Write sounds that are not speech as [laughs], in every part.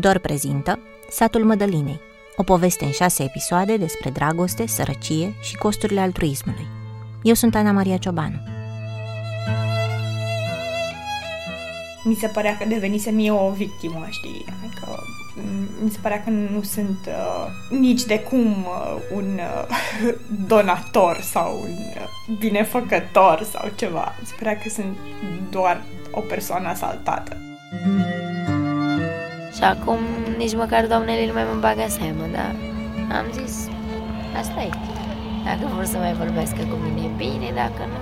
Dor prezintă Satul Mădălinei, o poveste în șase episoade despre dragoste, sărăcie și costurile altruismului. Eu sunt Ana Maria Ciobanu. Mi se părea că devenisem eu o victimă, știi? Adică mi se părea că nu sunt uh, nici de cum uh, un uh, [laughs] donator sau un uh, binefăcător sau ceva. Mi se părea că sunt doar o persoană asaltată. Și acum nici măcar doamnele nu mai mă bagă seamă, dar am zis, asta e. Dacă vor să mai vorbească cu mine, e bine, dacă nu,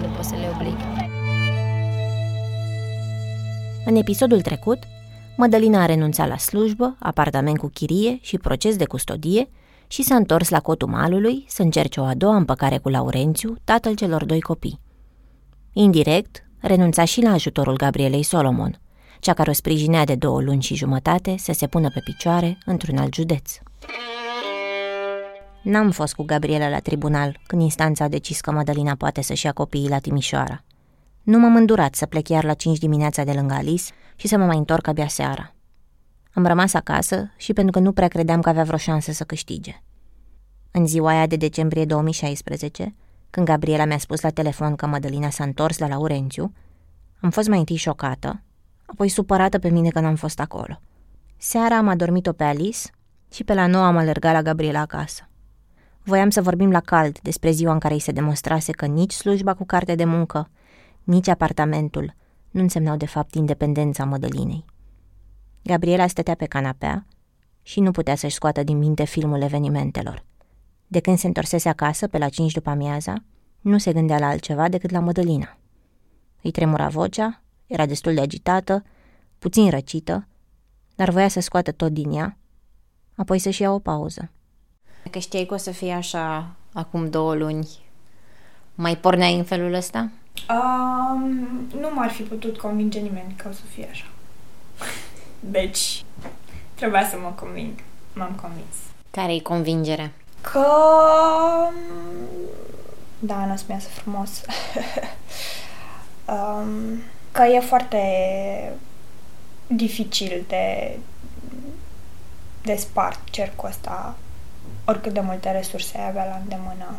nu pot să le oblig. În episodul trecut, Mădălina a renunțat la slujbă, apartament cu chirie și proces de custodie și s-a întors la cotul malului să încerce o a doua împăcare cu Laurențiu, tatăl celor doi copii. Indirect, renunța și la ajutorul Gabrielei Solomon, cea care o sprijinea de două luni și jumătate să se pună pe picioare într-un alt județ. N-am fost cu Gabriela la tribunal când instanța a decis că Madalina poate să-și ia copiii la Timișoara. Nu m-am îndurat să plec iar la 5 dimineața de lângă Alice și să mă mai întorc abia seara. Am rămas acasă și pentru că nu prea credeam că avea vreo șansă să câștige. În ziua aia de decembrie 2016, când Gabriela mi-a spus la telefon că Madalina s-a întors la Laurențiu, am fost mai întâi șocată, apoi supărată pe mine că n-am fost acolo. Seara am adormit-o pe Alice și pe la nouă am alergat la Gabriela acasă. Voiam să vorbim la cald despre ziua în care îi se demonstrase că nici slujba cu carte de muncă, nici apartamentul nu însemnau de fapt independența Mădălinei. Gabriela stătea pe canapea și nu putea să-și scoată din minte filmul evenimentelor. De când se întorsese acasă, pe la cinci după amiaza, nu se gândea la altceva decât la Mădălina. Îi tremura vocea, era destul de agitată, puțin răcită, dar voia să scoată tot din ea, apoi să-și ia o pauză. Că știai că o să fie așa acum două luni, mai porneai în felul ăsta? Um, nu m-ar fi putut convinge nimeni că o să fie așa. Deci, trebuia să mă conving. M-am convins. Care-i convingerea? Că... Da, nu mi iasă frumos. [laughs] um, că e foarte dificil de de spart cercul ăsta oricât de multe resurse ai avea la îndemână.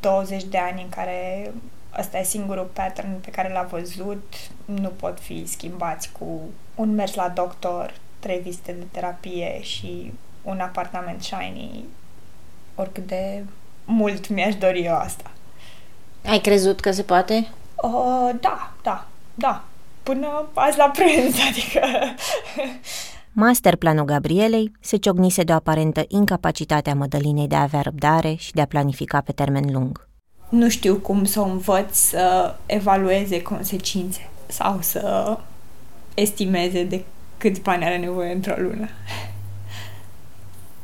20 de ani în care ăsta e singurul pattern pe care l-a văzut, nu pot fi schimbați cu un mers la doctor, trei vizite de terapie și un apartament shiny, oricât de mult mi-aș dori eu asta. Ai crezut că se poate? Uh, da, da, da. Până azi la prânz, [laughs] adică... Masterplanul Gabrielei se ciocnise de o aparentă incapacitate a Mădălinei de a avea răbdare și de a planifica pe termen lung. Nu știu cum să o învăț să evalueze consecințe sau să estimeze de câți bani are nevoie într-o lună.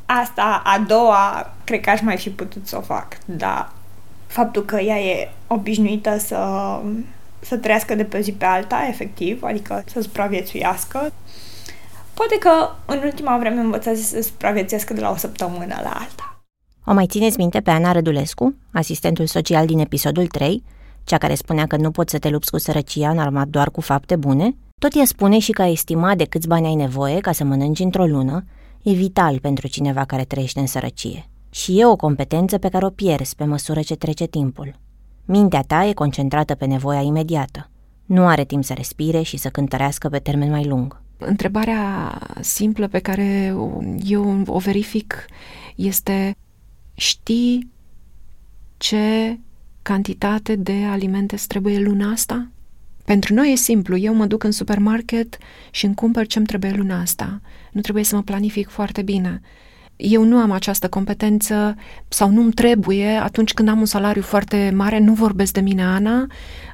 Asta, a doua, cred că aș mai fi putut să o fac, dar faptul că ea e obișnuită să, să trăiască de pe zi pe alta, efectiv, adică să supraviețuiască, poate că în ultima vreme învățase să supraviețuiască de la o săptămână la alta. O mai țineți minte pe Ana Rădulescu, asistentul social din episodul 3, cea care spunea că nu poți să te lupți cu sărăcia înarmat doar cu fapte bune? Tot ea spune și că a estima de câți bani ai nevoie ca să mănânci într-o lună e vital pentru cineva care trăiește în sărăcie. Și e o competență pe care o pierzi pe măsură ce trece timpul. Mintea ta e concentrată pe nevoia imediată. Nu are timp să respire și să cântărească pe termen mai lung. Întrebarea simplă pe care eu o verific este știi ce cantitate de alimente îți trebuie luna asta? Pentru noi e simplu, eu mă duc în supermarket și îmi cumpăr ce-mi trebuie luna asta. Nu trebuie să mă planific foarte bine. Eu nu am această competență sau nu-mi trebuie atunci când am un salariu foarte mare, nu vorbesc de mine, Ana,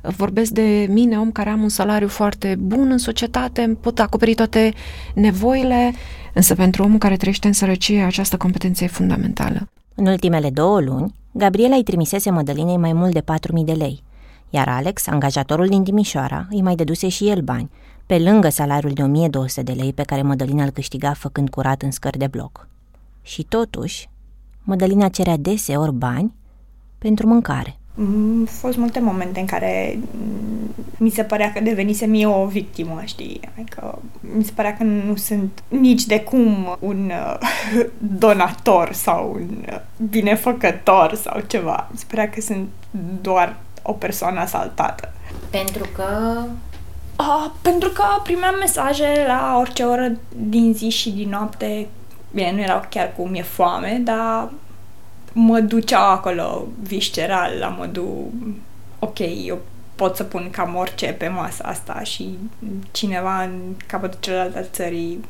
vorbesc de mine, om care am un salariu foarte bun în societate, îmi pot acoperi toate nevoile, însă pentru omul care trăiește în sărăcie, această competență e fundamentală. În ultimele două luni, Gabriela îi trimisese Mădălinei mai mult de 4.000 de lei, iar Alex, angajatorul din Timișoara, îi mai deduse și el bani, pe lângă salariul de 1200 de lei pe care Mădălina îl câștiga făcând curat în scări de bloc. Și totuși, Mădălina cerea deseori bani pentru mâncare. Au fost multe momente în care mi se părea că devenisem eu o victimă, știi? Adică mi se părea că nu sunt nici de cum un uh, [laughs] donator sau un uh, binefăcător sau ceva. Mi se părea că sunt doar o persoană asaltată. Pentru că Uh, pentru că primeam mesaje la orice oră din zi și din noapte. Bine, nu erau chiar cum e foame, dar mă duceau acolo visceral la modul ok, eu pot să pun cam orice pe masa asta și cineva în capătul celălalt al țării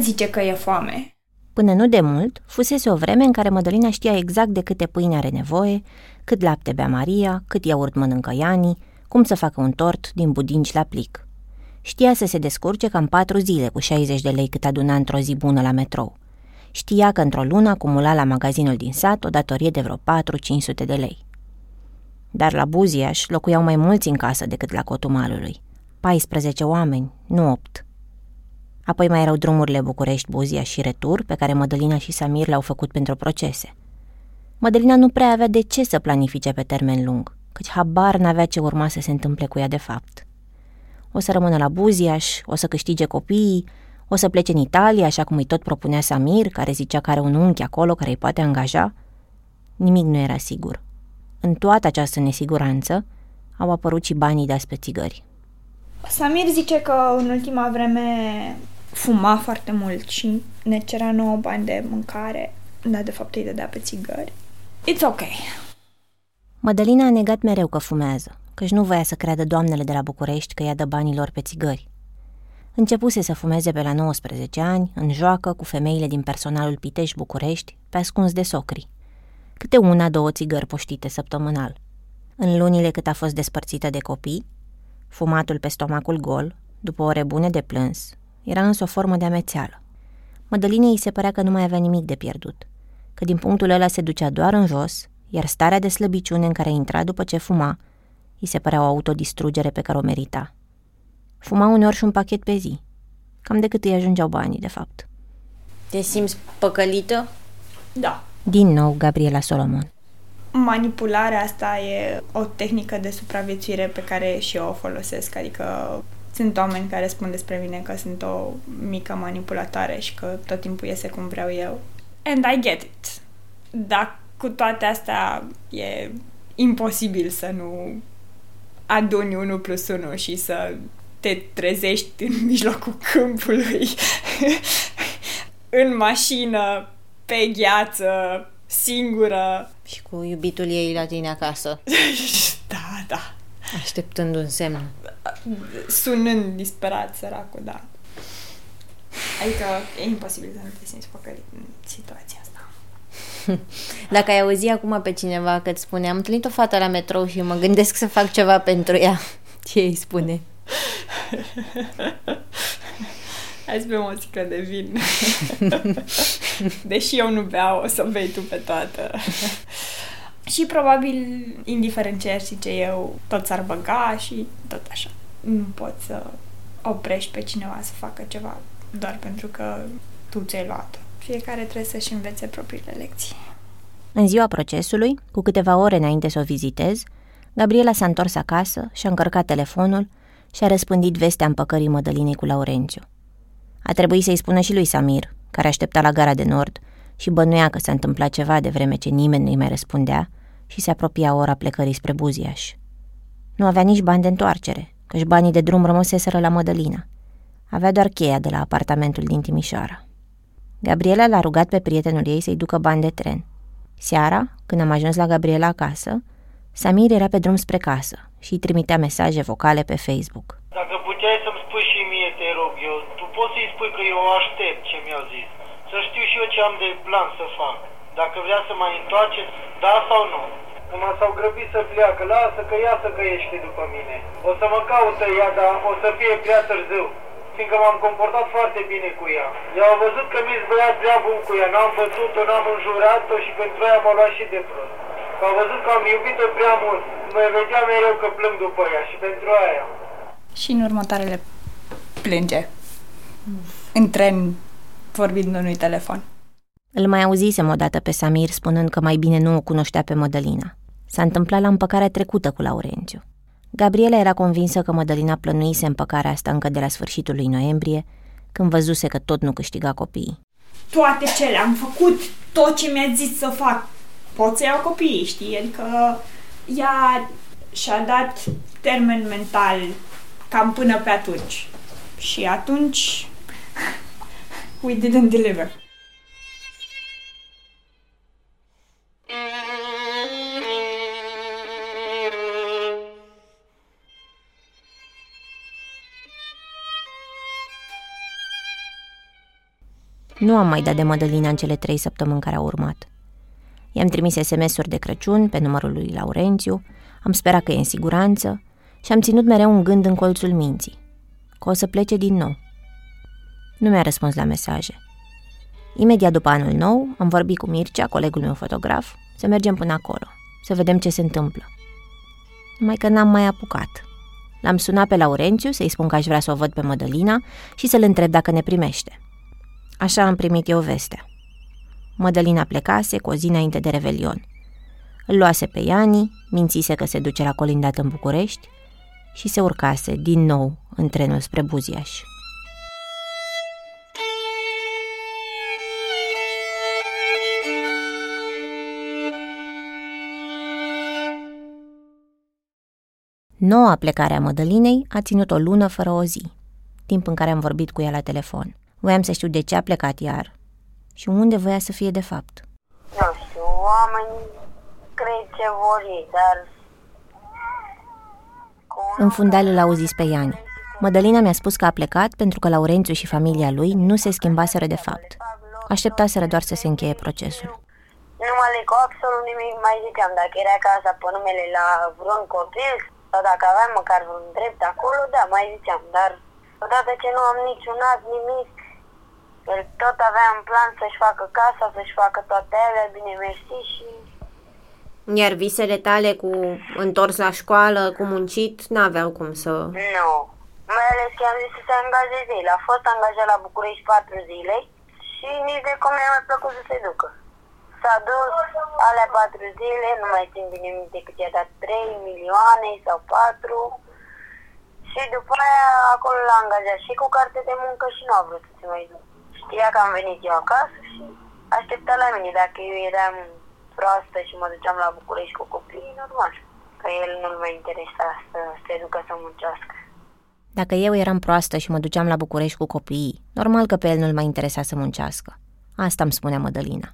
zice că e foame. Până nu de mult, fusese o vreme în care Mădălina știa exact de câte pâine are nevoie, cât lapte bea Maria, cât iaurt mănâncă Iani, cum să facă un tort din budinci la plic. Știa să se descurce cam patru zile cu 60 de lei cât aduna într-o zi bună la metrou. Știa că într-o lună acumula la magazinul din sat o datorie de vreo 4-500 de lei. Dar la Buziaș locuiau mai mulți în casă decât la Cotumalului. 14 oameni, nu 8. Apoi mai erau drumurile București-Buzia și retur, pe care Mădălina și Samir le-au făcut pentru procese. Mădălina nu prea avea de ce să planifice pe termen lung, căci habar n-avea ce urma să se întâmple cu ea de fapt. O să rămână la Buziaș, o să câștige copiii, o să plece în Italia, așa cum îi tot propunea Samir, care zicea că are un unchi acolo care îi poate angaja. Nimic nu era sigur. În toată această nesiguranță au apărut și banii dați pe țigări. Samir zice că în ultima vreme fuma foarte mult și ne cerea nouă bani de mâncare, dar de fapt îi dădea pe țigări. It's ok. Mădălina a negat mereu că fumează, căci nu voia să creadă doamnele de la București că ea dă banilor pe țigări. Începuse să fumeze pe la 19 ani, în joacă cu femeile din personalul Piteș București, pe ascuns de socri. Câte una, două țigări poștite săptămânal. În lunile cât a fost despărțită de copii, fumatul pe stomacul gol, după ore bune de plâns, era însă o formă de amețeală. Mădălinei îi se părea că nu mai avea nimic de pierdut, că din punctul ăla se ducea doar în jos, iar starea de slăbiciune în care intra după ce fuma, îi se părea o autodistrugere pe care o merita. Fuma uneori și un pachet pe zi. Cam de cât îi ajungeau banii, de fapt. Te simți păcălită? Da. Din nou, Gabriela Solomon. Manipularea asta e o tehnică de supraviețuire pe care și eu o folosesc, adică sunt oameni care spun despre mine că sunt o mică manipulatoare și că tot timpul iese cum vreau eu. And I get it. Dar cu toate astea e imposibil să nu aduni 1 plus 1 și să te trezești în mijlocul câmpului, [laughs] în mașină, pe gheață, singură. Și cu iubitul ei la tine acasă. [laughs] da, da. Așteptând un semn. Sunând disperat, săracul, da. Adică e imposibil să nu te simți păcălit în situația asta. [laughs] Dacă ai auzi acum pe cineva că îți spune am întâlnit o fată la metrou și mă gândesc să fac ceva pentru ea, ce îi spune? Hai să bem o sticlă de vin. Deși eu nu beau, o să bei tu pe toată. și probabil, indiferent ce aș zice eu, tot s-ar băga și tot așa. Nu poți să oprești pe cineva să facă ceva doar pentru că tu ți-ai luat Fiecare trebuie să-și învețe propriile lecții. În ziua procesului, cu câteva ore înainte să o vizitez, Gabriela s-a întors acasă și-a încărcat telefonul și a răspândit vestea împăcării Mădălinei cu Laurențiu. A trebuit să-i spună și lui Samir, care aștepta la gara de nord și bănuia că s-a întâmplat ceva de vreme ce nimeni nu-i mai răspundea și se apropia ora plecării spre Buziaș. Nu avea nici bani de întoarcere, căci banii de drum rămăseseră la Mădălina. Avea doar cheia de la apartamentul din Timișoara. Gabriela l-a rugat pe prietenul ei să-i ducă bani de tren. Seara, când am ajuns la Gabriela acasă, Samir era pe drum spre casă și îi trimitea mesaje vocale pe Facebook. Dacă puteai să-mi spui și mie, te rog eu, tu poți să-i spui că eu aștept ce mi-au zis. Să știu și eu ce am de plan să fac. Dacă vrea să mai întoarce, da sau nu. Cum s-au grăbit să pleacă, lasă că ea să găiește după mine. O să mă caută ea, dar o să fie prea târziu fiindcă m-am comportat foarte bine cu ea. Eu am văzut că mi-s băiat prea bun cu ea, n-am bătut-o, n-am înjurat-o și pentru aia m-a luat și de prost. Că am văzut că am iubit-o prea mult. Mă vedea mereu că plâng după ea și pentru aia. Și în următoarele plânge. În tren, vorbind unui telefon. Îl mai auzisem odată pe Samir spunând că mai bine nu o cunoștea pe Mădălina. S-a întâmplat la împăcarea trecută cu Laurențiu. Gabriela era convinsă că Mădălina plănuise împăcarea asta încă de la sfârșitul lui noiembrie, când văzuse că tot nu câștiga copiii. Toate cele am făcut, tot ce mi-a zis să fac, pot să iau copiii, știi? Adică ea și-a dat termen mental cam până pe atunci. Și atunci [laughs] we didn't deliver. Nu am mai dat de Mădălina în cele trei săptămâni care au urmat. I-am trimis SMS-uri de Crăciun pe numărul lui Laurențiu, am sperat că e în siguranță și am ținut mereu un gând în colțul minții, că o să plece din nou. Nu mi-a răspuns la mesaje. Imediat după anul nou, am vorbit cu Mircea, colegul meu fotograf, să mergem până acolo, să vedem ce se întâmplă. Numai că n-am mai apucat. L-am sunat pe Laurențiu să-i spun că aș vrea să o văd pe Mădălina și să-l întreb dacă ne primește. Așa am primit eu vestea. Mădălina plecase cu o zi înainte de Revelion. Îl luase pe Iani, mințise că se duce la colindat în București și se urcase din nou în trenul spre Buziaș. Noua plecare a Mădălinei a ținut o lună fără o zi, timp în care am vorbit cu ea la telefon. Voiam să știu de ce a plecat iar și unde voia să fie de fapt. Nu știu, oamenii cred ce vor ei, dar... În fundal îl auzis pe Iani. Mădălina mi-a spus că a plecat pentru că Laurențiu și familia lui nu se schimbaseră de fapt. Așteptaseră doar să se încheie procesul. Nu mă leg cu absolut nimic, mai ziceam, dacă era casa pe numele la vreun copil sau dacă aveam măcar vreun drept acolo, da, mai ziceam, dar odată ce nu am niciun alt nimic, el tot avea în plan să-și facă casa, să-și facă toate alea, bine mersi și... Iar visele tale cu întors la școală, cu muncit, n-aveau cum să... Nu. Mai ales că am zis să se angajeze el. A fost angajat la București patru zile și nici de cum mi-a mai plăcut să se ducă. S-a dus alea patru zile, nu mai țin bine minte cât i-a dat 3 milioane sau 4 și după aia acolo l-a angajat și cu carte de muncă și nu a vrut să se mai ducă. Știa că am venit eu acasă și aștepta la mine. Dacă eu eram proastă și mă duceam la București cu copiii, normal. Că el nu-l mai interesa să se ducă să muncească. Dacă eu eram proastă și mă duceam la București cu copiii, normal că pe el nu-l mai interesa să muncească. Asta îmi spunea Mădălina.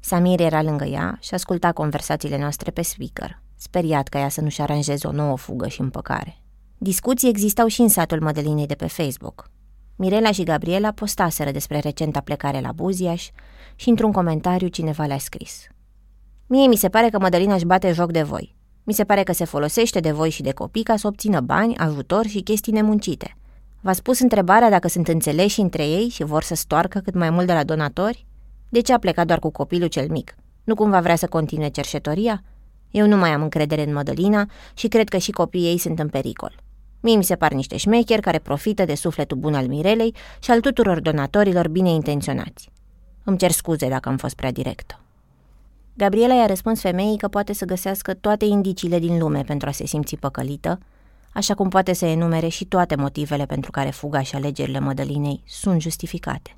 Samir era lângă ea și asculta conversațiile noastre pe speaker, speriat ca ea să nu-și aranjeze o nouă fugă și împăcare. Discuții existau și în satul Mădălinei de pe Facebook. Mirela și Gabriela postaseră despre recenta plecare la Buziaș și într-un comentariu cineva le-a scris. Mie mi se pare că Mădălina își bate joc de voi. Mi se pare că se folosește de voi și de copii ca să obțină bani, ajutor și chestii nemuncite. V-ați pus întrebarea dacă sunt înțeleși între ei și vor să stoarcă cât mai mult de la donatori? De ce a plecat doar cu copilul cel mic? Nu cumva vrea să continue cerșetoria? Eu nu mai am încredere în Mădălina și cred că și copiii ei sunt în pericol. Mie mi se par niște șmecheri care profită de sufletul bun al Mirelei și al tuturor donatorilor bine intenționați. Îmi cer scuze dacă am fost prea directă. Gabriela i-a răspuns femeii că poate să găsească toate indiciile din lume pentru a se simți păcălită, așa cum poate să enumere și toate motivele pentru care fuga și alegerile Mădălinei sunt justificate.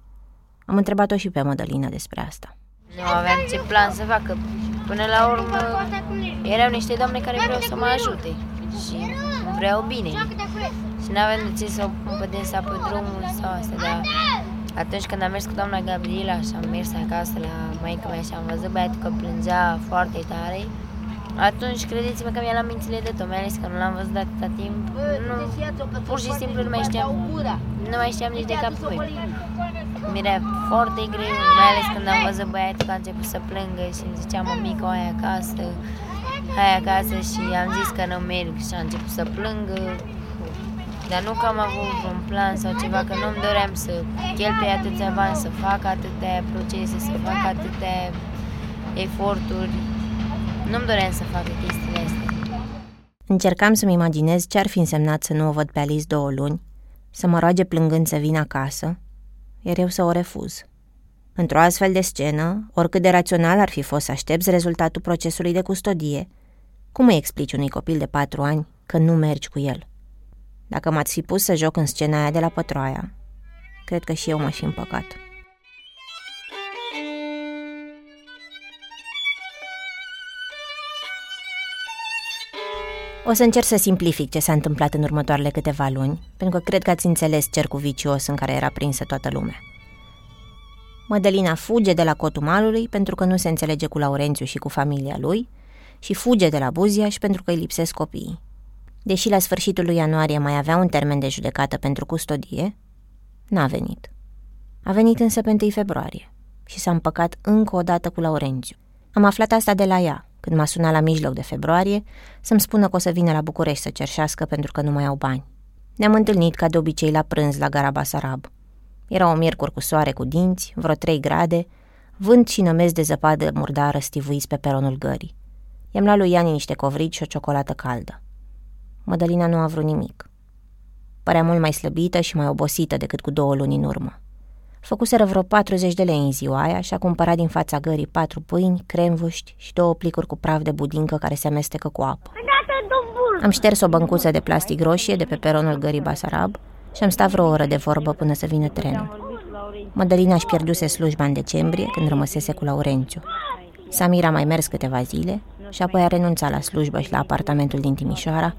Am întrebat-o și pe Mădălina despre asta. Nu aveam ce plan să facă. Până la urmă, erau niște doamne care vreau să mă ajute și vreau bine. Și nu avem de ce să o pun pe dânsa pe drumul sau asta, dar atunci când am mers cu doamna Gabriela și am mers acasă la maica mea și am văzut băiatul că plângea foarte tare, atunci credeți-mă că mi-a luat mințile de tot, mai ales că nu l-am văzut de atâta timp. Nu, pur și simplu nu mai știam, nu mai știam nici de capul. meu. Mi-era foarte greu, mai ales când am văzut băiatul că a început să plângă și îmi zicea mămică, ai acasă, hai acasă și am zis că nu merg și a început să plângă. Dar nu că am avut un plan sau ceva, că nu-mi doream să cheltui atâția bani, să fac atâtea procese, să fac atâtea eforturi. Nu-mi doream să fac chestiile astea. Încercam să-mi imaginez ce ar fi însemnat să nu o văd pe Alice două luni, să mă roage plângând să vin acasă, iar eu să o refuz. Într-o astfel de scenă, oricât de rațional ar fi fost să aștepți rezultatul procesului de custodie, cum îi explici unui copil de patru ani că nu mergi cu el. Dacă m-ați fi pus să joc în scena aia de la pătroaia, cred că și eu m-aș fi împăcat. O să încerc să simplific ce s-a întâmplat în următoarele câteva luni, pentru că cred că ați înțeles cercul vicios în care era prinsă toată lumea. Mădălina fuge de la cotul malului pentru că nu se înțelege cu Laurențiu și cu familia lui și fuge de la Buziaș pentru că îi lipsesc copiii. Deși la sfârșitul lui ianuarie mai avea un termen de judecată pentru custodie, n-a venit. A venit însă pe 1 februarie și s-a împăcat încă o dată cu Laurențiu. Am aflat asta de la ea, când m-a sunat la mijloc de februarie să-mi spună că o să vină la București să cerșească pentru că nu mai au bani. Ne-am întâlnit ca de obicei la prânz la gara Basarab. Era o miercuri cu soare cu dinți, vreo 3 grade, vânt și nămezi de zăpadă murdară stivuiți pe peronul gării. I-am luat lui Iani niște covrici și o ciocolată caldă. Mădălina nu a vrut nimic. Părea mult mai slăbită și mai obosită decât cu două luni în urmă. Făcuseră vreo 40 de lei în ziua aia și a cumpărat din fața gării patru pâini, cremvuști și două plicuri cu praf de budincă care se amestecă cu apă. Am șters o băncuță de plastic roșie de pe peronul gării Basarab și am stat vreo oră de vorbă până să vină trenul. Mădălina își pierduse slujba în decembrie, când rămăsese cu Laurențiu. Samir a mai mers câteva zile și apoi a renunțat la slujbă și la apartamentul din Timișoara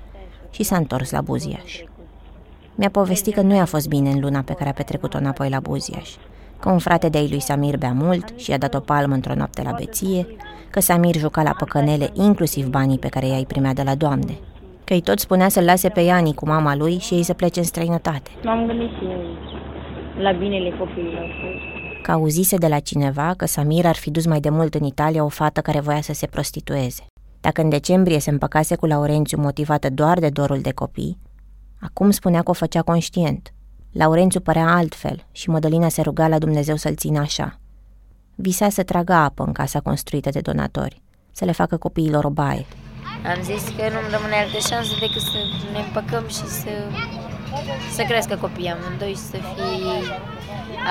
și s-a întors la Buziaș. Mi-a povestit că nu i-a fost bine în luna pe care a petrecut-o înapoi la Buziaș, că un frate de-ai lui Samir bea mult și i-a dat o palmă într-o noapte la beție, că Samir juca la păcănele inclusiv banii pe care i-ai primea de la doamne, că îi tot spunea să-l lase pe Iani cu mama lui și ei să plece în străinătate. M-am gândit și la binele copiilor. Că auzise de la cineva că Samir ar fi dus mai de mult în Italia o fată care voia să se prostitueze. Dacă în decembrie se împăcase cu Laurențiu motivată doar de dorul de copii, acum spunea că o făcea conștient. Laurențiu părea altfel și Mădălina se ruga la Dumnezeu să-l țină așa. Visa să tragă apă în casa construită de donatori, să le facă copiilor o baie. Am zis că nu-mi rămâne altă șansă decât să ne împăcăm și să, să crească copiii amândoi și să fie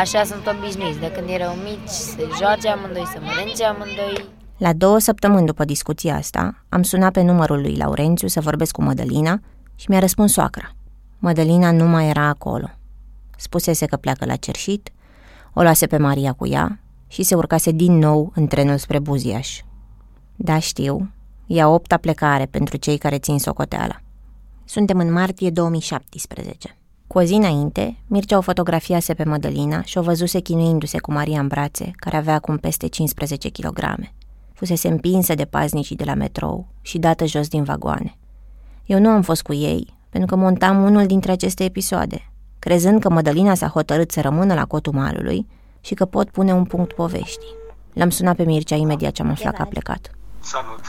așa sunt obișnuiți de când erau mici, să joace amândoi, să mănânce amândoi. La două săptămâni după discuția asta, am sunat pe numărul lui Laurențiu să vorbesc cu Mădălina și mi-a răspuns soacra. Mădălina nu mai era acolo. Spusese că pleacă la cerșit, o luase pe Maria cu ea și se urcase din nou în trenul spre Buziaș. Da, știu, e a opta plecare pentru cei care țin socoteala. Suntem în martie 2017. Cu o zi înainte, Mircea o fotografiase pe Mădălina și o văzuse chinuindu-se cu Maria în brațe, care avea acum peste 15 kilograme fusese împinsă de paznicii de la metrou și dată jos din vagoane. Eu nu am fost cu ei, pentru că montam unul dintre aceste episoade, crezând că Mădălina s-a hotărât să rămână la cotul malului și că pot pune un punct poveștii. L-am sunat pe Mircea imediat ce am aflat că a plecat. Salut!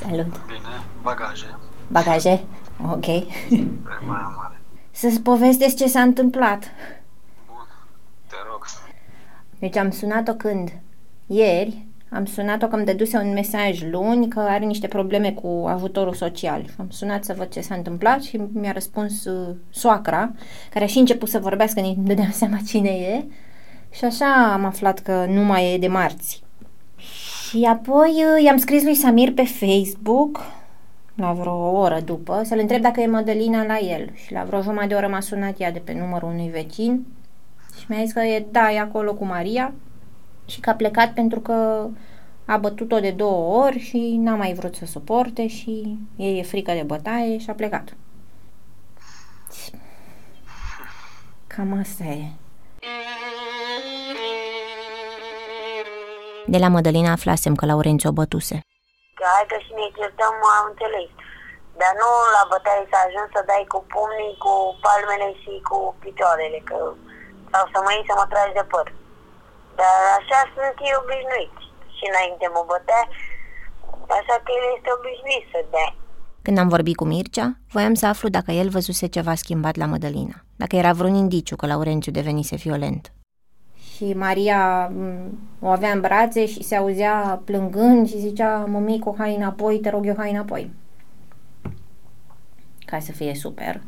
Salut! Bine, bagaje. Bagaje? Ok. Mai mare. Să-ți povestesc ce s-a întâmplat. Bun, te rog. Deci am sunat-o când? Ieri, am sunat-o că îmi dăduse un mesaj luni că are niște probleme cu ajutorul social. Am sunat să văd ce s-a întâmplat și mi-a răspuns uh, soacra, care a și început să vorbească, nici nu dădeam seama cine e. Și așa am aflat că nu mai e de marți. Și apoi uh, i-am scris lui Samir pe Facebook, la vreo oră după, să-l întreb dacă e Mădălina la el. Și la vreo jumătate de oră m-a sunat ea de pe numărul unui vecin și mi-a zis că e, da, e acolo cu Maria și că a plecat pentru că a bătut-o de două ori și n-a mai vrut să suporte și ei e frică de bătaie și a plecat. Cam asta e. De la Mădălina aflasem că Laurențiu o bătuse. Că hai că și ne certăm, am înțeles. Dar nu la bătaie să ajungi să dai cu pumnii, cu palmele și cu picioarele, că sau să mă iei să mă tragi de păr. Dar așa sunt ei obișnuiți. Și înainte mă bătea, așa că el este obișnuit să dea. Când am vorbit cu Mircea, voiam să aflu dacă el văzuse ceva schimbat la Mădălina, dacă era vreun indiciu că Laurențiu devenise violent. Și Maria m, o avea în brațe și se auzea plângând și zicea, mămico, hai înapoi, te rog eu, hai înapoi. Ca să fie super.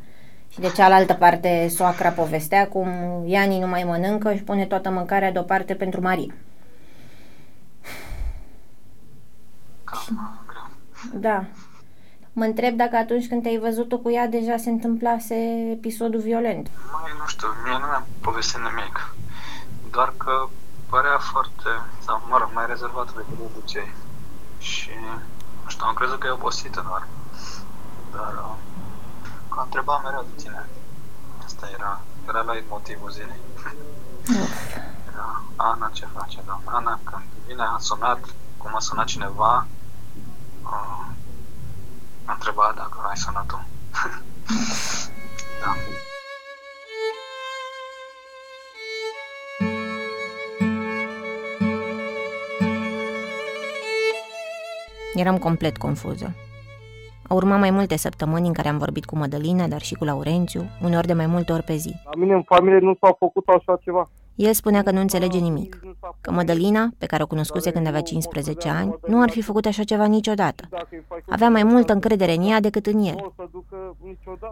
Și de cealaltă parte, soacra povestea cum Iani nu mai mănâncă și pune toată mâncarea deoparte pentru Maria. Cam greu. Da. Mă întreb dacă atunci când te-ai văzut-o cu ea deja se întâmplase episodul violent. Mai nu știu, mie nu mi-a povestit nimic. Doar că părea foarte, sau mă rog, mai rezervat decât de obicei. Și, nu știu, am crezut că e obosită doar. Dar, uh, că întreba mereu de tine. Asta era, era la motivul zilei. [laughs] Era, Ana, ce face, doamna? Ana, când vine, a sunat, cum a sunat cineva, uh, a întrebat dacă ai sunat tu. [laughs] da. Eram complet confuză. Au urmat mai multe săptămâni în care am vorbit cu Mădălina, dar și cu Laurențiu, uneori de mai multe ori pe zi. La mine în familie nu s-a făcut așa ceva. El spunea că nu înțelege nimic, că Mădălina, pe care o cunoscuse când avea 15 ani, nu ar fi făcut așa ceva niciodată. Avea mai multă încredere în ea decât în el.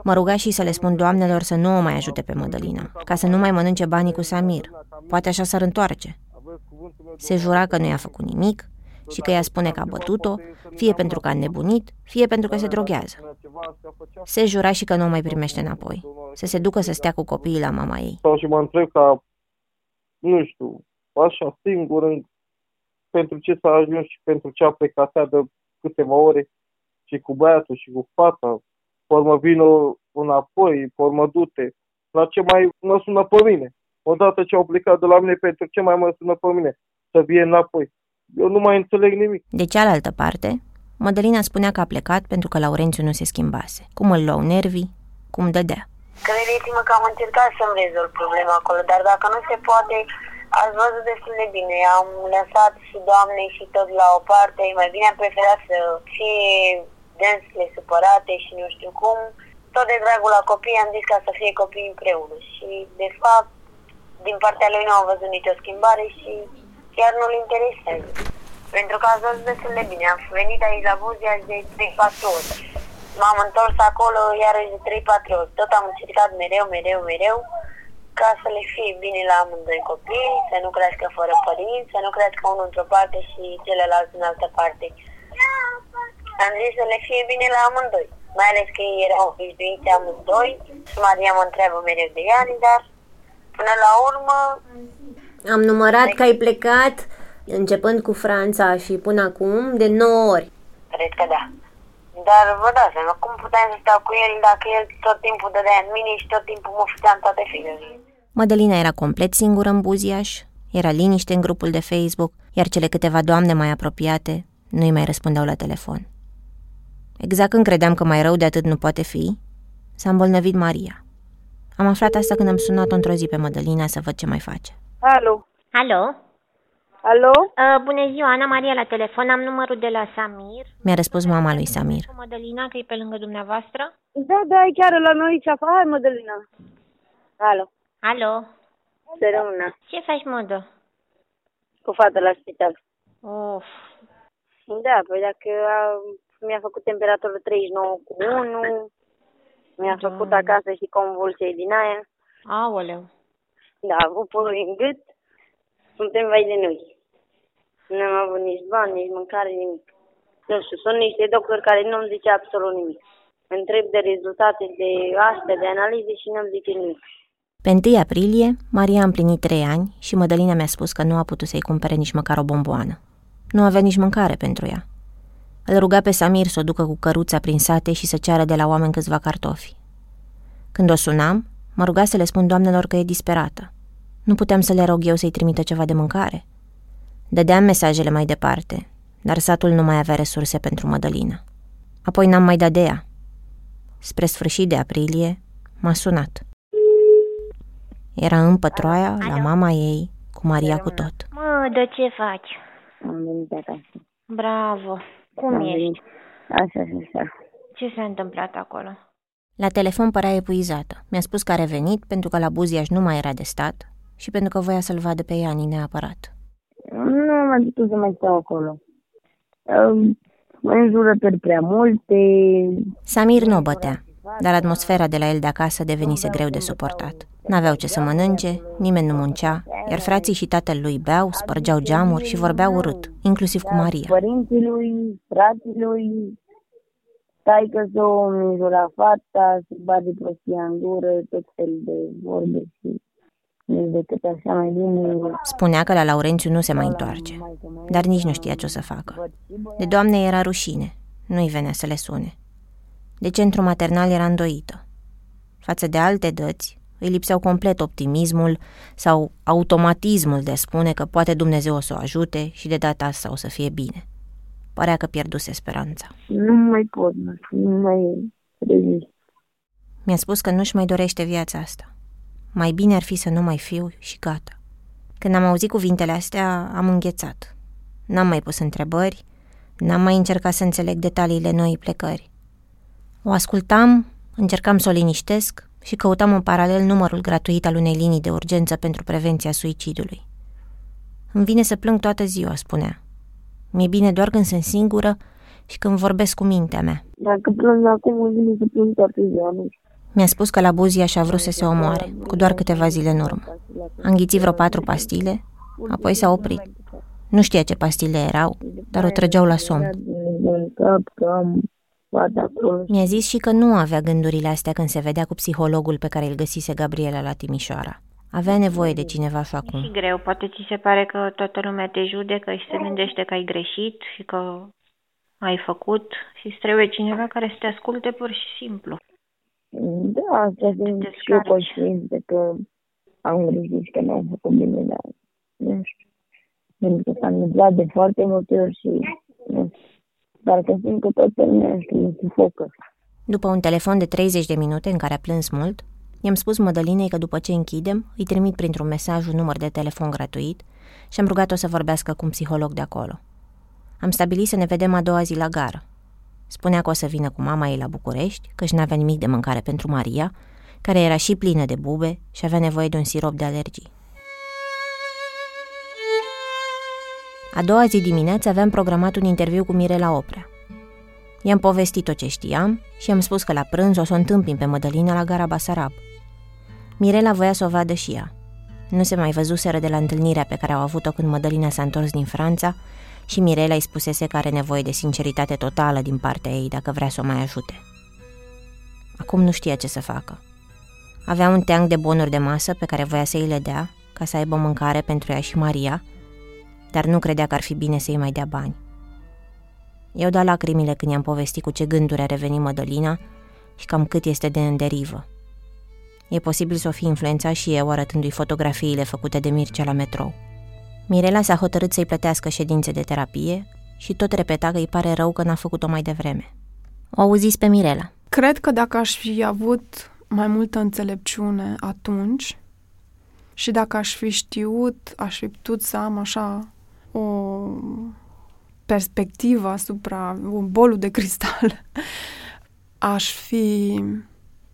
Mă ruga și să le spun doamnelor să nu o mai ajute pe Mădălina, ca să nu mai mănânce banii cu Samir. Poate așa s-ar întoarce. Se jura că nu i-a făcut nimic și că ea spune că a bătut-o, fie pentru că a nebunit, fie pentru că se droghează. Se jura și că nu o mai primește înapoi, să se ducă să stea cu copiii la mama ei. Sau și mă întreb ca, nu știu, așa singur, în, pentru ce s-a ajuns și pentru ce a plecat ea de câteva ore și cu băiatul și cu fata. Formă vină înapoi, formă du-te. La ce mai mă sună pe mine? Odată ce au plecat de la mine, pentru ce mai mă sună pe mine? Să vie înapoi. Eu nu mai înțeleg nimic. De cealaltă parte, Mădălina spunea că a plecat pentru că Laurențiu nu se schimbase. Cum îl luau nervii, cum dădea. Credeți-mă că am încercat să-mi rezolv problema acolo, dar dacă nu se poate, ați văzut destul de bine. Am lăsat și doamnei și tot la o parte. Mai bine am preferat să fie densele supărate și nu știu cum. Tot de dragul la copii am zis ca să fie copii împreună. Și, de fapt, din partea lui nu am văzut nicio schimbare și chiar nu-l interesează. Pentru că ați văzut destul de bine. Am venit aici la Buzia de 3-4 ori. M-am întors acolo iarăși de 3-4 ori. Tot am încercat mereu, mereu, mereu ca să le fie bine la amândoi copii, să nu crească fără părinți, să nu crească unul într-o parte și celălalt în altă parte. Am zis să le fie bine la amândoi, mai ales că ei erau obișnuiți amândoi și Maria mă întreabă mereu de ani, dar până la urmă Am numărat că ai plecat, începând cu Franța și până acum, de 9 ori. Cred că da. Dar vă dați seama, cum puteam să stau cu el dacă el tot timpul dădea în mine și tot timpul mă făceam toate filele? Mădălina era complet singură în Buziaș, era liniște în grupul de Facebook, iar cele câteva doamne mai apropiate nu îi mai răspundeau la telefon. Exact când credeam că mai rău de atât nu poate fi, s-a îmbolnăvit Maria. Am aflat asta când am sunat-o într-o zi pe Mădălina să văd ce mai face. Alo? Alo? Alo? Uh, bună ziua, Ana Maria la telefon, am numărul de la Samir. Mi-a răspuns mama lui Samir. Mădălina, că e pe lângă dumneavoastră? Da, da, e chiar la noi aici. Hai, Mădălina. Alo, Alo? să rămână. Ce faci, modă? Cu fata la spital. Of, Da, păi dacă a, mi-a făcut temperatură 39 cu 1, mi-a Da. făcut acasă și convulsie din aia. aoleu. Da, a avut puluri în gât. Suntem vai de noi. Nu am avut nici bani, nici mâncare, nimic. Nu știu, sunt niște doctori care nu-mi zice absolut nimic. Întreb de rezultate de astea, de analize și nu-mi zice nimic. Pe 1 aprilie, Maria a împlinit 3 ani și Mădălina mi-a spus că nu a putut să-i cumpere nici măcar o bomboană. Nu avea nici mâncare pentru ea. Îl ruga pe Samir să o ducă cu căruța prin sate și să ceară de la oameni câțiva cartofi. Când o sunam, mă ruga să le spun doamnelor că e disperată. Nu puteam să le rog eu să-i trimită ceva de mâncare. Dădeam mesajele mai departe, dar satul nu mai avea resurse pentru Mădălina. Apoi n-am mai dat de ea. Spre sfârșit de aprilie, m-a sunat. Era în Pătroaia, la mama ei, cu Maria cu tot. Mă, de ce faci? Am venit acasă. Bravo. Cum Am ești? venit. Așa, așa. Ce s-a întâmplat acolo? La telefon părea epuizată. Mi-a spus că a revenit pentru că la Buziaș nu mai era de stat și pentru că voia să-l vadă pe Iani neapărat. Nu am mai putut să mai stau acolo. Um, Mă înjurături prea multe. Samir nu o bătea, dar atmosfera de la el de acasă devenise greu de suportat. N-aveau ce să mănânce, nimeni nu muncea, iar frații și tatăl lui beau, spărgeau geamuri și vorbeau urât, inclusiv cu Maria. Părinții lui, frații lui. Tai că să o mijura fata, se bate prostia în gură, tot felul de vorbe și nici decât așa mai bine. Spunea că la Laurențiu nu se mai întoarce, dar nici nu știa ce o să facă. De doamne era rușine, nu-i venea să le sune. De centru maternal era îndoită. Față de alte dăți, îi lipseau complet optimismul sau automatismul de spune că poate Dumnezeu o să o ajute și de data asta o să fie bine. Părea că pierduse speranța. Nu mai pot, nu mai rezist. Mi-a spus că nu-și mai dorește viața asta. Mai bine ar fi să nu mai fiu și gata. Când am auzit cuvintele astea, am înghețat. N-am mai pus întrebări, n-am mai încercat să înțeleg detaliile noii plecări. O ascultam, încercam să o liniștesc și căutam în paralel numărul gratuit al unei linii de urgență pentru prevenția suicidului. Îmi vine să plâng toată ziua, spunea. Mi-e bine doar când sunt singură și când vorbesc cu mintea mea. Dacă plâng acum, îmi vine să plâng toată ziua, nu Mi-a spus că la Buzia și-a vrut să se omoare, cu doar câteva zile în urmă. A înghițit vreo patru pastile, apoi s-a oprit. Nu știa ce pastile erau, dar o trăgeau la somn. În cap, că am fata acolo. Mi-a zis și că nu avea gândurile astea când se vedea cu psihologul pe care îl găsise Gabriela la Timișoara. Avea nevoie de cineva și acum. Și greu, poate ți se pare că toată lumea te judecă și se gândește că ai greșit și că ai făcut și îți trebuie cineva care să te asculte pur și simplu. Da, asta sunt și eu conștientă că am greșit și că nu am făcut bine, dar nu știu. Pentru că s-a întâmplat de foarte multe ori și nu știu. Dar că simt că toată lumea se sufocă. După un telefon de 30 de minute în care a plâns mult, i-am spus Mădălinei că după ce închidem, îi trimit printr-un mesaj un număr de telefon gratuit și am rugat-o să vorbească cu un psiholog de acolo. Am stabilit să ne vedem a doua zi la gară. Spunea că o să vină cu mama ei la București, că și n-avea nimic de mâncare pentru Maria, care era și plină de bube și avea nevoie de un sirop de alergii. A doua zi dimineață aveam programat un interviu cu Mirela Oprea. I-am povestit tot ce știam și i-am spus că la prânz o să o întâmpin pe Mădălina la gara Basarab. Mirela voia să o vadă și ea. Nu se mai văzuseră de la întâlnirea pe care au avut-o când Mădălina s-a întors din Franța și Mirela îi spusese că are nevoie de sinceritate totală din partea ei dacă vrea să o mai ajute. Acum nu știa ce să facă. Avea un teanc de bonuri de masă pe care voia să îi le dea, ca să aibă mâncare pentru ea și Maria, dar nu credea că ar fi bine să-i mai dea bani. I-au dat lacrimile când i-am povestit cu ce gânduri a revenit Mădălina și cam cât este de în derivă. E posibil să o fi influențat și eu arătându-i fotografiile făcute de Mircea la metrou. Mirela s-a hotărât să-i plătească ședințe de terapie și tot repeta că îi pare rău că n-a făcut-o mai devreme. O auziți pe Mirela. Cred că dacă aș fi avut mai multă înțelepciune atunci și dacă aș fi știut, aș fi putut să am așa o perspectivă asupra, un bolul de cristal, aș fi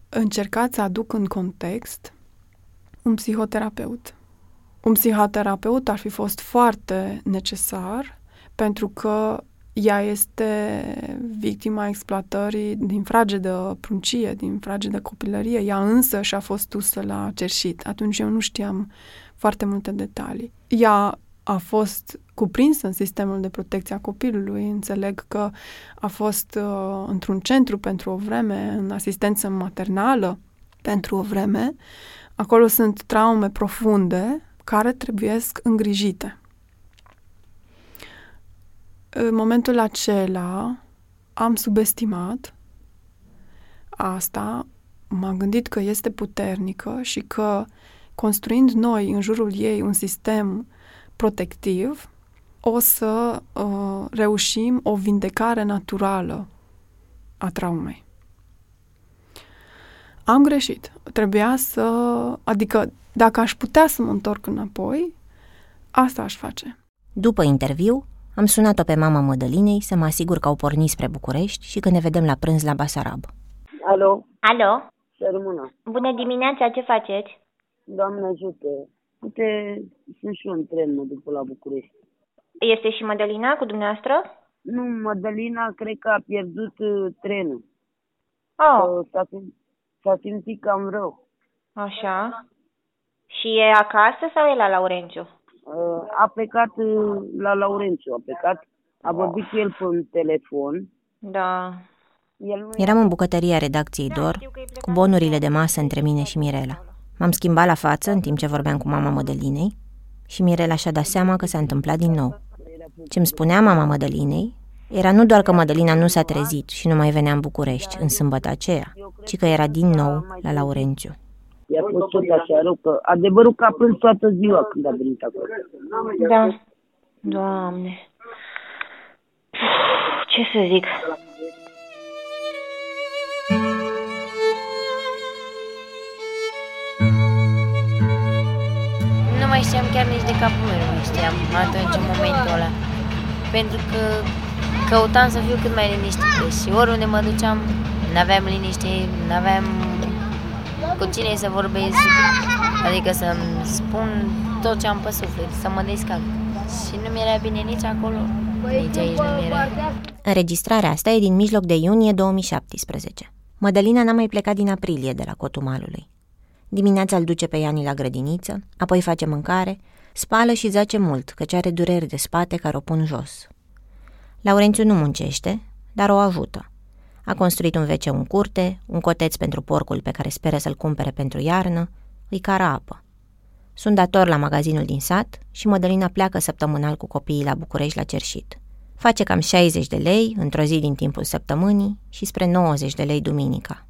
încercat să aduc în context un psihoterapeut. Un psihoterapeut ar fi fost foarte necesar pentru că ea este victima exploatării din fragedă pruncie, din fragedă copilărie. Ea însă și-a fost dusă la cerșit. Atunci eu nu știam foarte multe detalii. Ea a fost cuprinsă în sistemul de protecție a copilului. Înțeleg că a fost uh, într-un centru pentru o vreme, în asistență maternală pentru o vreme. Acolo sunt traume profunde care trebuie îngrijite. În momentul acela am subestimat asta, m-am gândit că este puternică și că construind noi în jurul ei un sistem protectiv, o să uh, reușim o vindecare naturală a traumei. Am greșit. Trebuia să... Adică, dacă aș putea să mă întorc înapoi, asta aș face. După interviu, am sunat-o pe mama Mădălinei să mă asigur că au pornit spre București și că ne vedem la prânz la Basarab. Alo, Alo? să rămână. Bună dimineața, ce faceți? Doamne ajută. Uite, sunt și eu în tren, mă duc la București. Este și Mădălina cu dumneavoastră? Nu, Mădălina cred că a pierdut uh, trenul. Oh, Uh, S-a, sim- s-a simțit cam rău. așa. Și e acasă sau e la Laurențiu? Uh, A plecat uh, la Laurențiu, a plecat, a vorbit cu el pe un telefon. Da. Eram în bucătăria redacției DOR, cu bonurile de masă între mine și Mirela. M-am schimbat la față în timp ce vorbeam cu mama Mădălinei și Mirela și-a dat seama că s-a întâmplat din nou. Ce-mi spunea mama Mădălinei era nu doar că Mădălina nu s-a trezit și nu mai venea în București în sâmbătă aceea, ci că era din nou la Laurențiu. I-a fost tot așa rău, că adevărul că a plâns toată ziua când a venit acolo. Da. Doamne. Ce să zic? Nu mai știam chiar nici de capul meu, nu mai știam atunci, în momentul ăla. Pentru că căutam să fiu cât mai liniștită și oriunde mă duceam, n-aveam liniște, n-aveam cu cine să vorbesc, adică să-mi spun tot ce am pe suflet, să mă descalc. Și nu mi-era bine nici acolo, nici aici nu mi-era. Înregistrarea asta e din mijloc de iunie 2017. Mădălina n-a mai plecat din aprilie de la cotul malului. Dimineața îl duce pe Iani la grădiniță, apoi face mâncare, spală și zace mult, căci are dureri de spate care o pun jos. Laurențiu nu muncește, dar o ajută. A construit un WC în curte, un coteț pentru porcul pe care speră să-l cumpere pentru iarnă, îi cară apă. Sunt dator la magazinul din sat și Mădălina pleacă săptămânal cu copiii la București la cerșit. Face cam 60 de lei într-o zi din timpul săptămânii și spre 90 de lei duminica.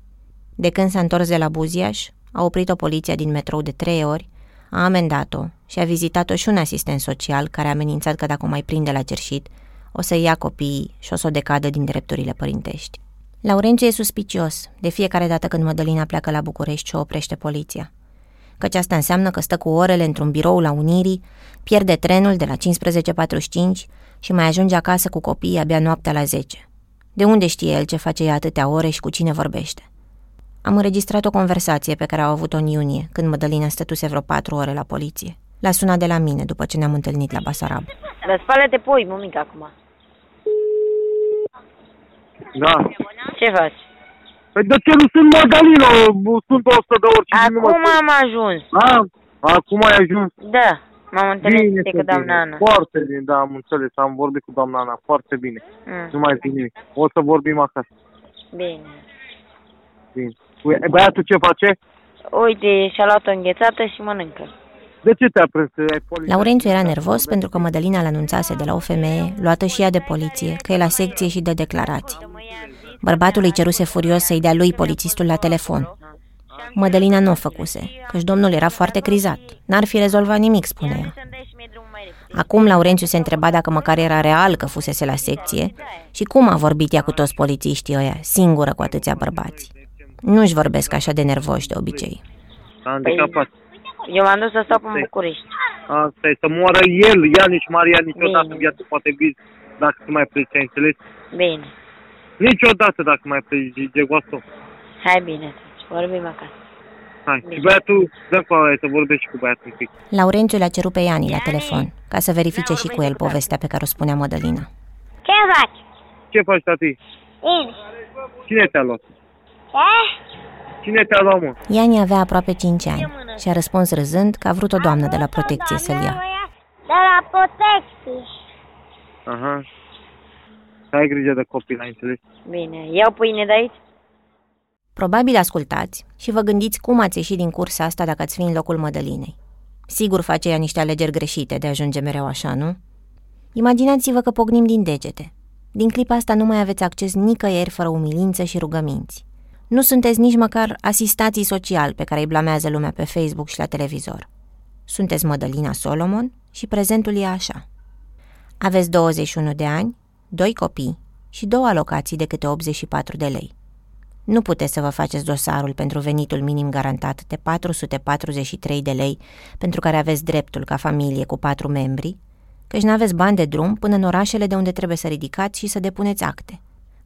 De când s-a întors de la Buziaș, a oprit-o poliția din metrou de trei ori, a amendat-o și a vizitat-o și un asistent social care a amenințat că dacă o mai prinde la cerșit, o să ia copiii și o să o decadă din drepturile părintești. Laurențiu e suspicios de fiecare dată când Mădălina pleacă la București și o oprește poliția. Căci asta înseamnă că stă cu orele într-un birou la Unirii, pierde trenul de la 15.45 și mai ajunge acasă cu copiii abia noaptea la 10. De unde știe el ce face ea atâtea ore și cu cine vorbește? Am înregistrat o conversație pe care au avut-o în iunie, când Mădălina stătuse vreo patru ore la poliție. L-a sunat de la mine după ce ne-am întâlnit la Basarab. Dar spală-te pui, mămica, acum. Da. Ce faci? Păi de ce nu sunt Magdalino? Sunt 100 de ori și nu mă Acum am ajuns. A, acum ai ajuns. Da, m-am întâlnit Bine, cu să doamna bine. Ana. Foarte bine, da, am înțeles. Am vorbit cu doamna Ana. Foarte bine. Mm, Nu mai zic nimic. O să vorbim acasă. bine. Bine. Ui, Băiatul ce face? Uite, și-a luat o înghețată și mănâncă. De ce te-a prins? Ai poliție? Laurențiu era nervos pentru că Mădălina l anunțase de la o femeie, luată și ea de poliție, că e la secție și de declarații. Bărbatul îi ceruse furios să-i dea lui polițistul la telefon. Mădălina nu o făcuse, căci domnul era foarte crizat. N-ar fi rezolvat nimic, spune ea. Acum Laurențiu se întreba dacă măcar era real că fusese la secție și cum a vorbit ea cu toți polițiștii ăia, singură cu atâția bărbați. Nu-și vorbesc așa de nervoși de obicei. S-a handicapat. Eu m-am dus să stau în București. Asta e, să moară el. Ea nici Maria niciodată Bine. în viață poate bi dacă se mai pleci, ai înțeles? Bine. Niciodată dacă mai pleci de goasă. Hai bine, atunci. Vorbim acasă. Hai. Și băiatul, dă cu aia să vorbești și cu băiatul un pic. Laurențiu le-a cerut pe Iani la telefon, ca să verifice și cu el povestea pe care o spunea Mădălina. Ce faci? Ce faci, tati? Bine. Cine te-a luat? Ce? Cine te-a luat, mă? Iani avea aproape 5 ani și a răspuns râzând că a vrut o doamnă de la protecție să-l ia. De la protecție. Aha. Să ai grijă de copil, ai înțeles? Bine. Iau pâine de aici? Probabil ascultați și vă gândiți cum ați ieșit din cursa asta dacă ați fi în locul Mădălinei. Sigur face ea niște alegeri greșite de a ajunge mereu așa, nu? Imaginați-vă că pognim din degete. Din clipa asta nu mai aveți acces nicăieri fără umilință și rugăminți. Nu sunteți nici măcar asistații sociali pe care îi blamează lumea pe Facebook și la televizor. Sunteți Mădălina Solomon și prezentul e așa. Aveți 21 de ani, doi copii și două alocații de câte 84 de lei. Nu puteți să vă faceți dosarul pentru venitul minim garantat de 443 de lei pentru care aveți dreptul ca familie cu patru membri, căci nu aveți bani de drum până în orașele de unde trebuie să ridicați și să depuneți acte.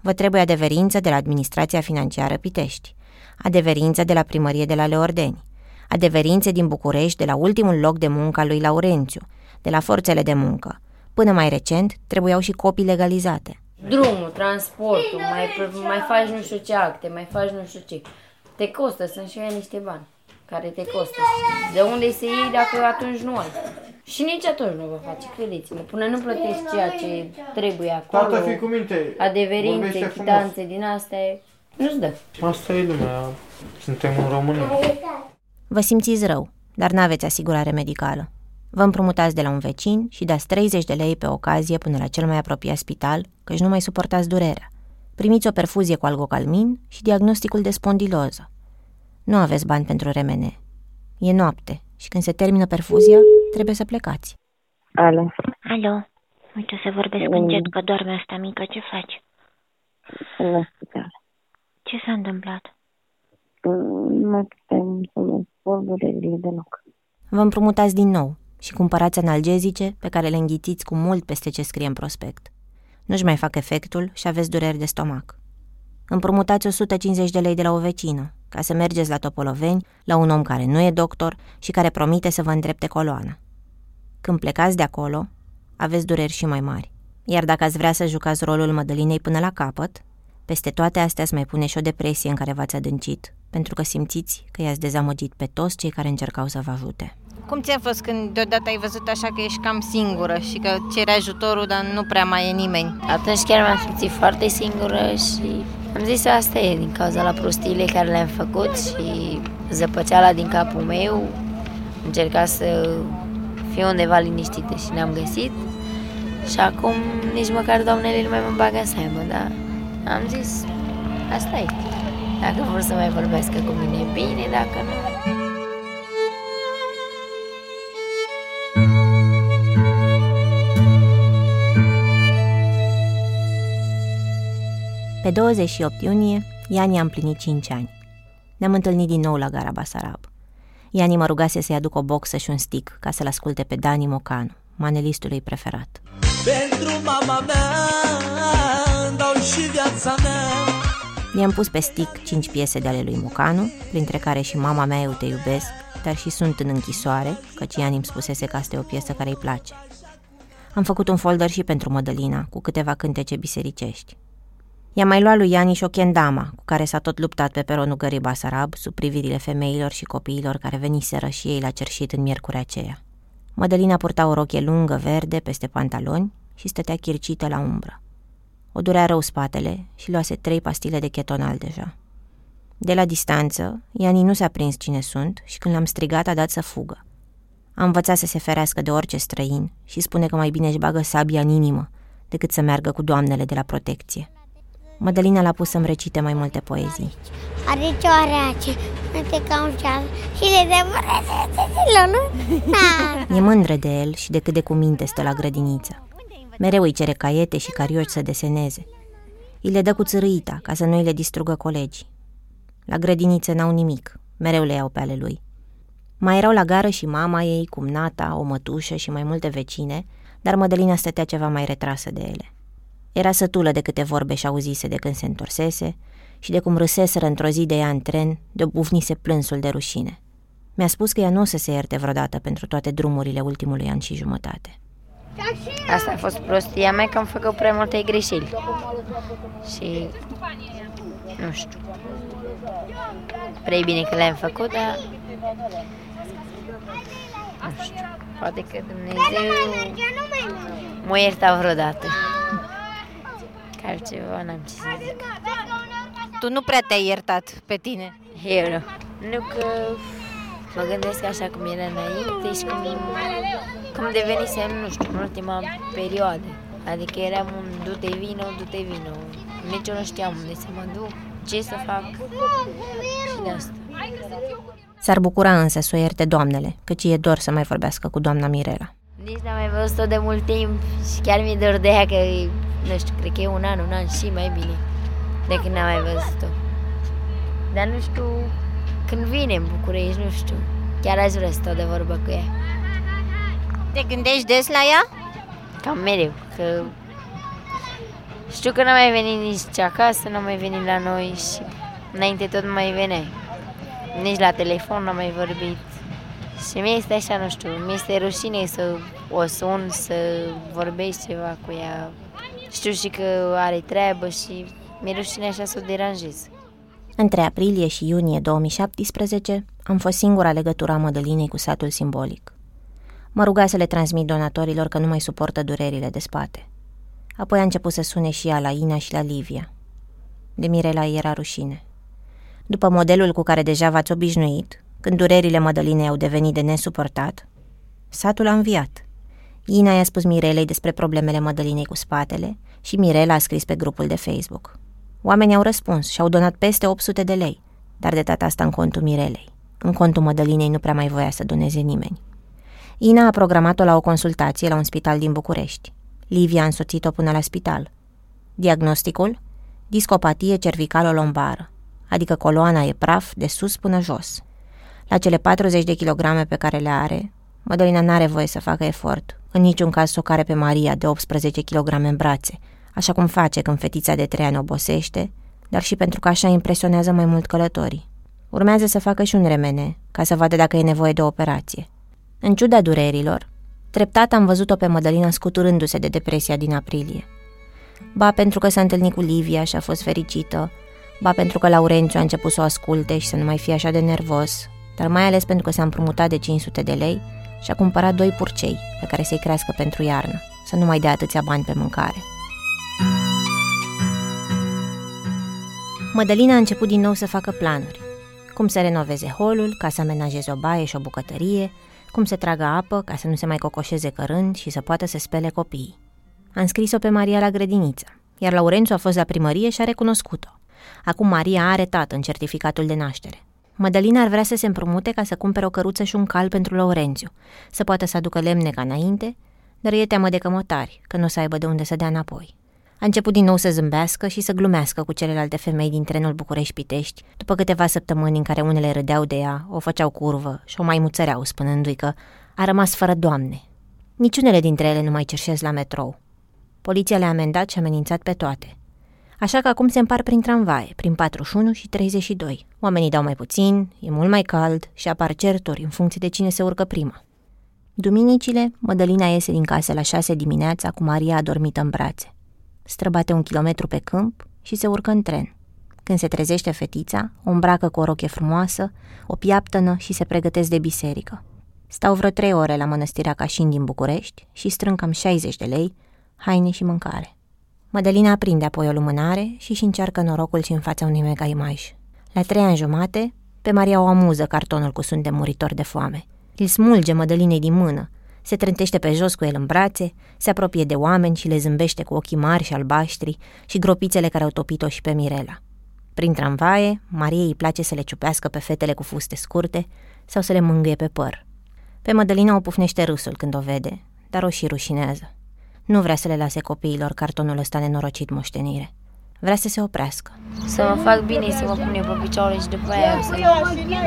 Vă trebuie adeverință de la Administrația Financiară Pitești, adeverință de la Primărie de la Leordeni, adeverințe din București de la ultimul loc de muncă al lui Laurențiu, de la forțele de muncă. Până mai recent, trebuiau și copii legalizate. Drumul, transportul, mai, mai faci nu știu ce acte, mai faci nu știu ce. Te costă, sunt și aia niște bani care te costă. De unde să iei dacă atunci nu ai? Și nici atunci nu vă face, credeți-mă. Până nu plătești ceea ce trebuie acolo, Tata, fii cu minte. adeverințe, vorbește chitanțe din astea, nu-ți dă. frumos. Asta e lumea. Suntem în România. Vă simțiți rău, dar n-aveți asigurare medicală. Vă împrumutați de la un vecin și dați 30 de lei pe ocazie până la cel mai apropiat spital, căci nu mai suportați durerea. Primiți o perfuzie cu algocalmin și diagnosticul de spondiloză. Nu aveți bani pentru remene. E noapte și când se termină perfuzia, trebuie să plecați. Alo. Alo, uite să vorbesc Mm. încet că doarme asta mică, ce faci? În la spital. Ce s-a întâmplat? Mm, Nu putem să mă vorburile deloc. Vă împrumutați din nou și cumpărați analgezice pe care le înghițiți cu mult peste ce scrie în prospect. Nu-și mai fac efectul și aveți dureri de stomac. Împrumutați 150 de lei de la o vecină, ca să mergeți la Topoloveni, la un om care nu e doctor și care promite să vă îndrepte coloana. Când plecați de acolo, aveți dureri și mai mari. Iar dacă ați vrea să jucați rolul Mădălinei până la capăt, peste toate astea îți mai pune și o depresie în care v-ați adâncit, pentru că simțiți că i-ați dezamăgit pe toți cei care încercau să vă ajute. Cum ți-a fost când deodată ai văzut așa că ești cam singură și că ceri ajutorul, dar nu prea mai e nimeni? Atunci chiar m-am simțit foarte singură și am zis asta e din cauza la prostiile care le-am făcut și zăpăceala din capul meu. Încerca să fiu undeva liniștită și n-am găsit. Și acum nici măcar doamnele nu mai mă bagă în seamă, dar am zis, asta e. Dacă vor să mai vorbească cu mine, bine, dacă nu, Pe 28 iunie, Iani a împlinit 5 ani. Ne-am întâlnit din nou la gara Basarab. Iani mă rugase să-i aduc o boxă și un stick ca să-l asculte pe Dani Mocanu, manelistul ei preferat. Pentru mama mea dau și viața mea I-am pus pe stick 5 piese de ale lui Mocanu, printre care și Mama mea eu te iubesc, dar și Sunt în închisoare, căci Iani îmi spusese că asta e o piesă care îi place. Am făcut un folder și pentru Mădălina, cu câteva cântece bisericești. I-am mai luat lui Ianiș și o kendama, cu care s-a tot luptat pe peronul gării Basarab, sub privirile femeilor și copiilor care veniseră și ei la cerșit în miercurea aceea. Mădălina purta o rochie lungă verde peste pantaloni și stătea chircită la umbră. O durea rău spatele și luase trei pastile de chetonal deja. De la distanță, Iani nu s-a prins cine sunt și când l-am strigat a dat să fugă. A învățat să se ferească de orice străin și spune că mai bine își bagă sabia în inimă decât să meargă cu doamnele de la protecție. Mădălina l-a pus să-mi recite mai multe poezii. Are cioarea ce uite ca un ceas și le dă mărățăților, nu? Da. E mândră de el și de cât de cu minte stă la grădiniță. Mereu îi cere caiete și carioci să deseneze. Îi le dă cu țărâita ca să nu îi le distrugă colegii. La grădiniță n-au nimic, mereu le iau pe ale lui. Mai erau la gară și mama ei, cumnata, o mătușă și mai multe vecine, dar Mădălina stătea ceva mai retrasă de ele. Era sătulă de câte vorbe și auzise de când se întorsese și de cum râseseră într-o zi de ea în tren, de-o bufnise plânsul de rușine. Mi-a spus că ea nu o să se ierte vreodată pentru toate drumurile ultimului an și jumătate. Asta a fost prostia mea că am făcut prea multe greșeli. Și nu știu. Prea bine că le-am făcut, dar nu știu. Poate că Dumnezeu mă ierta vreodată. Că altceva n-am ce să zic. Tu nu prea te-ai iertat pe tine. Eu nu. Nu că mă gândesc așa cum era înainte și cum, cum devenisem, nu știu, în ultima perioadă. Adică eram un du-te vino, du-te vino. Nici eu nu știam unde să mă duc, ce să fac și de asta. S-ar bucura însă să o ierte doamnele, căci e dor să mai vorbească cu doamna Mirela. Nici n-am mai văzut-o de mult timp și chiar mi-e dor de ea că, e, nu știu, cred că e un an, un an și mai bine de când n-am mai văzut-o. Dar nu știu, când vine în București, nu știu, chiar aș vrea să stau de vorbă cu ea. Te gândești des la ea? Cam mereu, că știu că n-a mai venit nici acasă, n-a mai venit la noi și înainte tot nu mai venea. Nici la telefon n-a mai vorbit. Și mie este așa, nu știu, mi este rușine să o sun, să vorbești ceva cu ea. Știu și că are treabă și mi-e rușine așa să o deranjez. Între aprilie și iunie 2017 am fost singura legătură a Mădălinei cu satul simbolic. Mă ruga să le transmit donatorilor că nu mai suportă durerile de spate. Apoi a început să sune și ea la Ina și la Livia. De Mirela era rușine. După modelul cu care deja v-ați obișnuit, când durerile Mădălinei au devenit de nesuportat, satul a înviat. Ina i-a spus Mirelei despre problemele Mădălinei cu spatele și Mirela a scris pe grupul de Facebook. Oamenii au răspuns și au donat peste 800 de lei, dar de data asta în contul Mirelei. În contul Mădălinei nu prea mai voia să doneze nimeni. Ina a programat-o la o consultație la un spital din București. Livia a însoțit-o până la spital. Diagnosticul? Discopatie cervicalo-lombară, adică coloana e praf de sus până jos. La cele 40 de kilograme pe care le are, Mădălina n-are voie să facă efort, în niciun caz să o care pe Maria de 18 kg în brațe, așa cum face când fetița de 3 ani obosește, dar și pentru că așa impresionează mai mult călătorii. Urmează să facă și un remene, ca să vadă dacă e nevoie de o operație. În ciuda durerilor, treptat am văzut-o pe Mădălina scuturându-se de depresia din aprilie. Ba pentru că s-a întâlnit cu Livia și a fost fericită, ba pentru că Laurențiu a început să o asculte și să nu mai fie așa de nervos, dar mai ales pentru că s-a împrumutat de 500 de lei și a cumpărat doi purcei pe care să-i crească pentru iarnă, să nu mai dea atâția bani pe mâncare. Mădălina a început din nou să facă planuri. Cum să renoveze holul, ca să amenajeze o baie și o bucătărie, cum să tragă apă, ca să nu se mai cocoșeze cărând și să poată să spele copiii. Am scris-o pe Maria la grădiniță, iar Laurențiu a fost la primărie și a recunoscut-o. Acum Maria are tată în certificatul de naștere. Mădălina ar vrea să se împrumute ca să cumpere o căruță și un cal pentru Laurențiu, să poată să aducă lemne ca înainte, dar e teamă de cămătari, că nu o să aibă de unde să dea înapoi. A început din nou să zâmbească și să glumească cu celelalte femei din trenul București-Pitești, după câteva săptămâni în care unele râdeau de ea, o făceau curvă și o mai muțăreau, spunându-i că a rămas fără doamne. Niciunele dintre ele nu mai cerșesc la metrou. Poliția le-a amendat și amenințat pe toate. Așa că acum se împar prin tramvaie, prin 41 și 32. Oamenii dau mai puțin, e mult mai cald și apar certuri în funcție de cine se urcă prima. Duminicile, Mădălina iese din casă la 6 dimineața cu Maria adormită în brațe străbate un kilometru pe câmp și se urcă în tren. Când se trezește fetița, o îmbracă cu o roche frumoasă, o piaptănă și se pregătesc de biserică. Stau vreo trei ore la mănăstirea Cașin din București și strâng cam 60 de lei, haine și mâncare. Mădălina aprinde apoi o lumânare și și încearcă norocul și în fața unui mega imaj. La trei ani jumate, pe Maria o amuză cartonul cu sunt de muritor de foame. Îl smulge Mădălinei din mână, se trântește pe jos cu el în brațe, se apropie de oameni și le zâmbește cu ochii mari și albaștri și gropițele care au topit-o și pe Mirela. Prin tramvaie, Mariei îi place să le ciupească pe fetele cu fuste scurte sau să le mângâie pe păr. Pe Mădălina o pufnește râsul când o vede, dar o și rușinează. Nu vrea să le lase copiilor cartonul ăsta nenorocit moștenire. Vrea să se oprească. Să mă fac bine, să mă pun eu pe picioare și după aia o să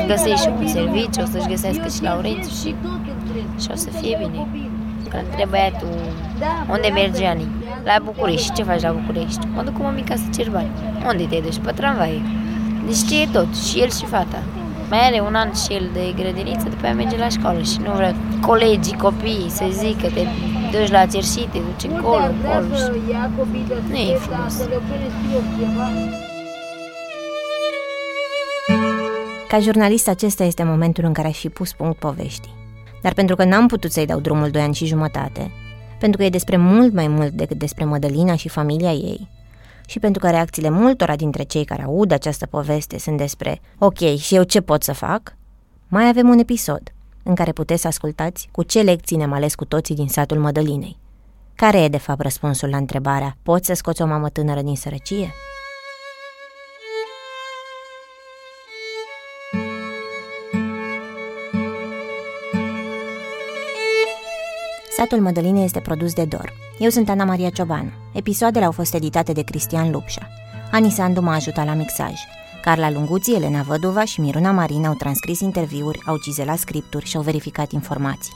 găsesc și un serviciu, o să-și găsească și Laurențiu și, și o să fie bine. Că întreb băiatul unde merge Ani? La București. Ce faci la București? Mă duc cu mămica să cer bani. Unde te duci? Pe tramvai. Deci știe tot, și el și fata. Mai are un an și el de grădiniță, după aia merge la școală și nu vrea colegii, copiii să zică te duci la cerșit, te duci încolo, încolo și... Nu e frumos. Ca jurnalist, acesta este momentul în care aș fi pus punct poveștii. Dar pentru că n-am putut să-i dau drumul doi ani și jumătate, pentru că e despre mult mai mult decât despre Mădălina și familia ei, și pentru că reacțiile multora dintre cei care aud această poveste sunt despre ok, și eu ce pot să fac, mai avem un episod în care puteți să ascultați cu ce lecții ne-am ales cu toții din satul Mădălinei. Care e, de fapt, răspunsul la întrebarea poți să scoți o mamă tânără din sărăcie? Satul Mădălinei este produs de Dor. Eu sunt Ana Maria Ciobanu. Episoadele au fost editate de Cristian Lupșa. Ani Sandu m-a ajutat la mixaj. Carla Lunguții, Elena Văduva și Miruna Marin au transcris interviuri, au cizelat scripturi și au verificat informații.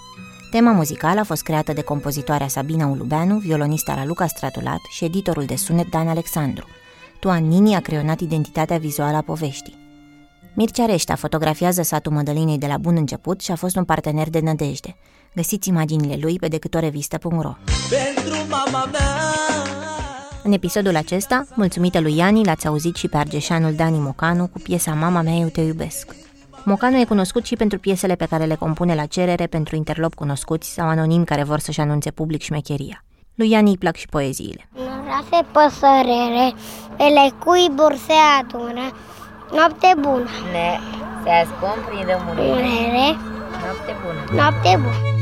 Tema muzicală a fost creată de compozitoarea Sabina Ulubeanu, violonista la Luca Stratulat și editorul de sunet Dan Alexandru. Tuan Nini a creionat identitatea vizuală a poveștii. Mircea Reșta fotografiază satul Mădălinei de la bun început și a fost un partener de nădejde. Găsiți imaginile lui pe decâtorevistă.ro Pentru mama mea În episodul acesta, mulțumită lui Iani, l-ați auzit și pe argeșanul Dani Mocanu cu piesa Mama mea, eu te iubesc. Mocanu e cunoscut și pentru piesele pe care le compune la cerere pentru interlopi cunoscuți sau anonimi care vor să-și anunțe public șmecheria. Lui Iani îi plac și poeziile. Rase păsărele, ele cuiburi se adună, noapte bună. Ne, se ascund prin rămurire. Rere, Noapte bună. noapte bună.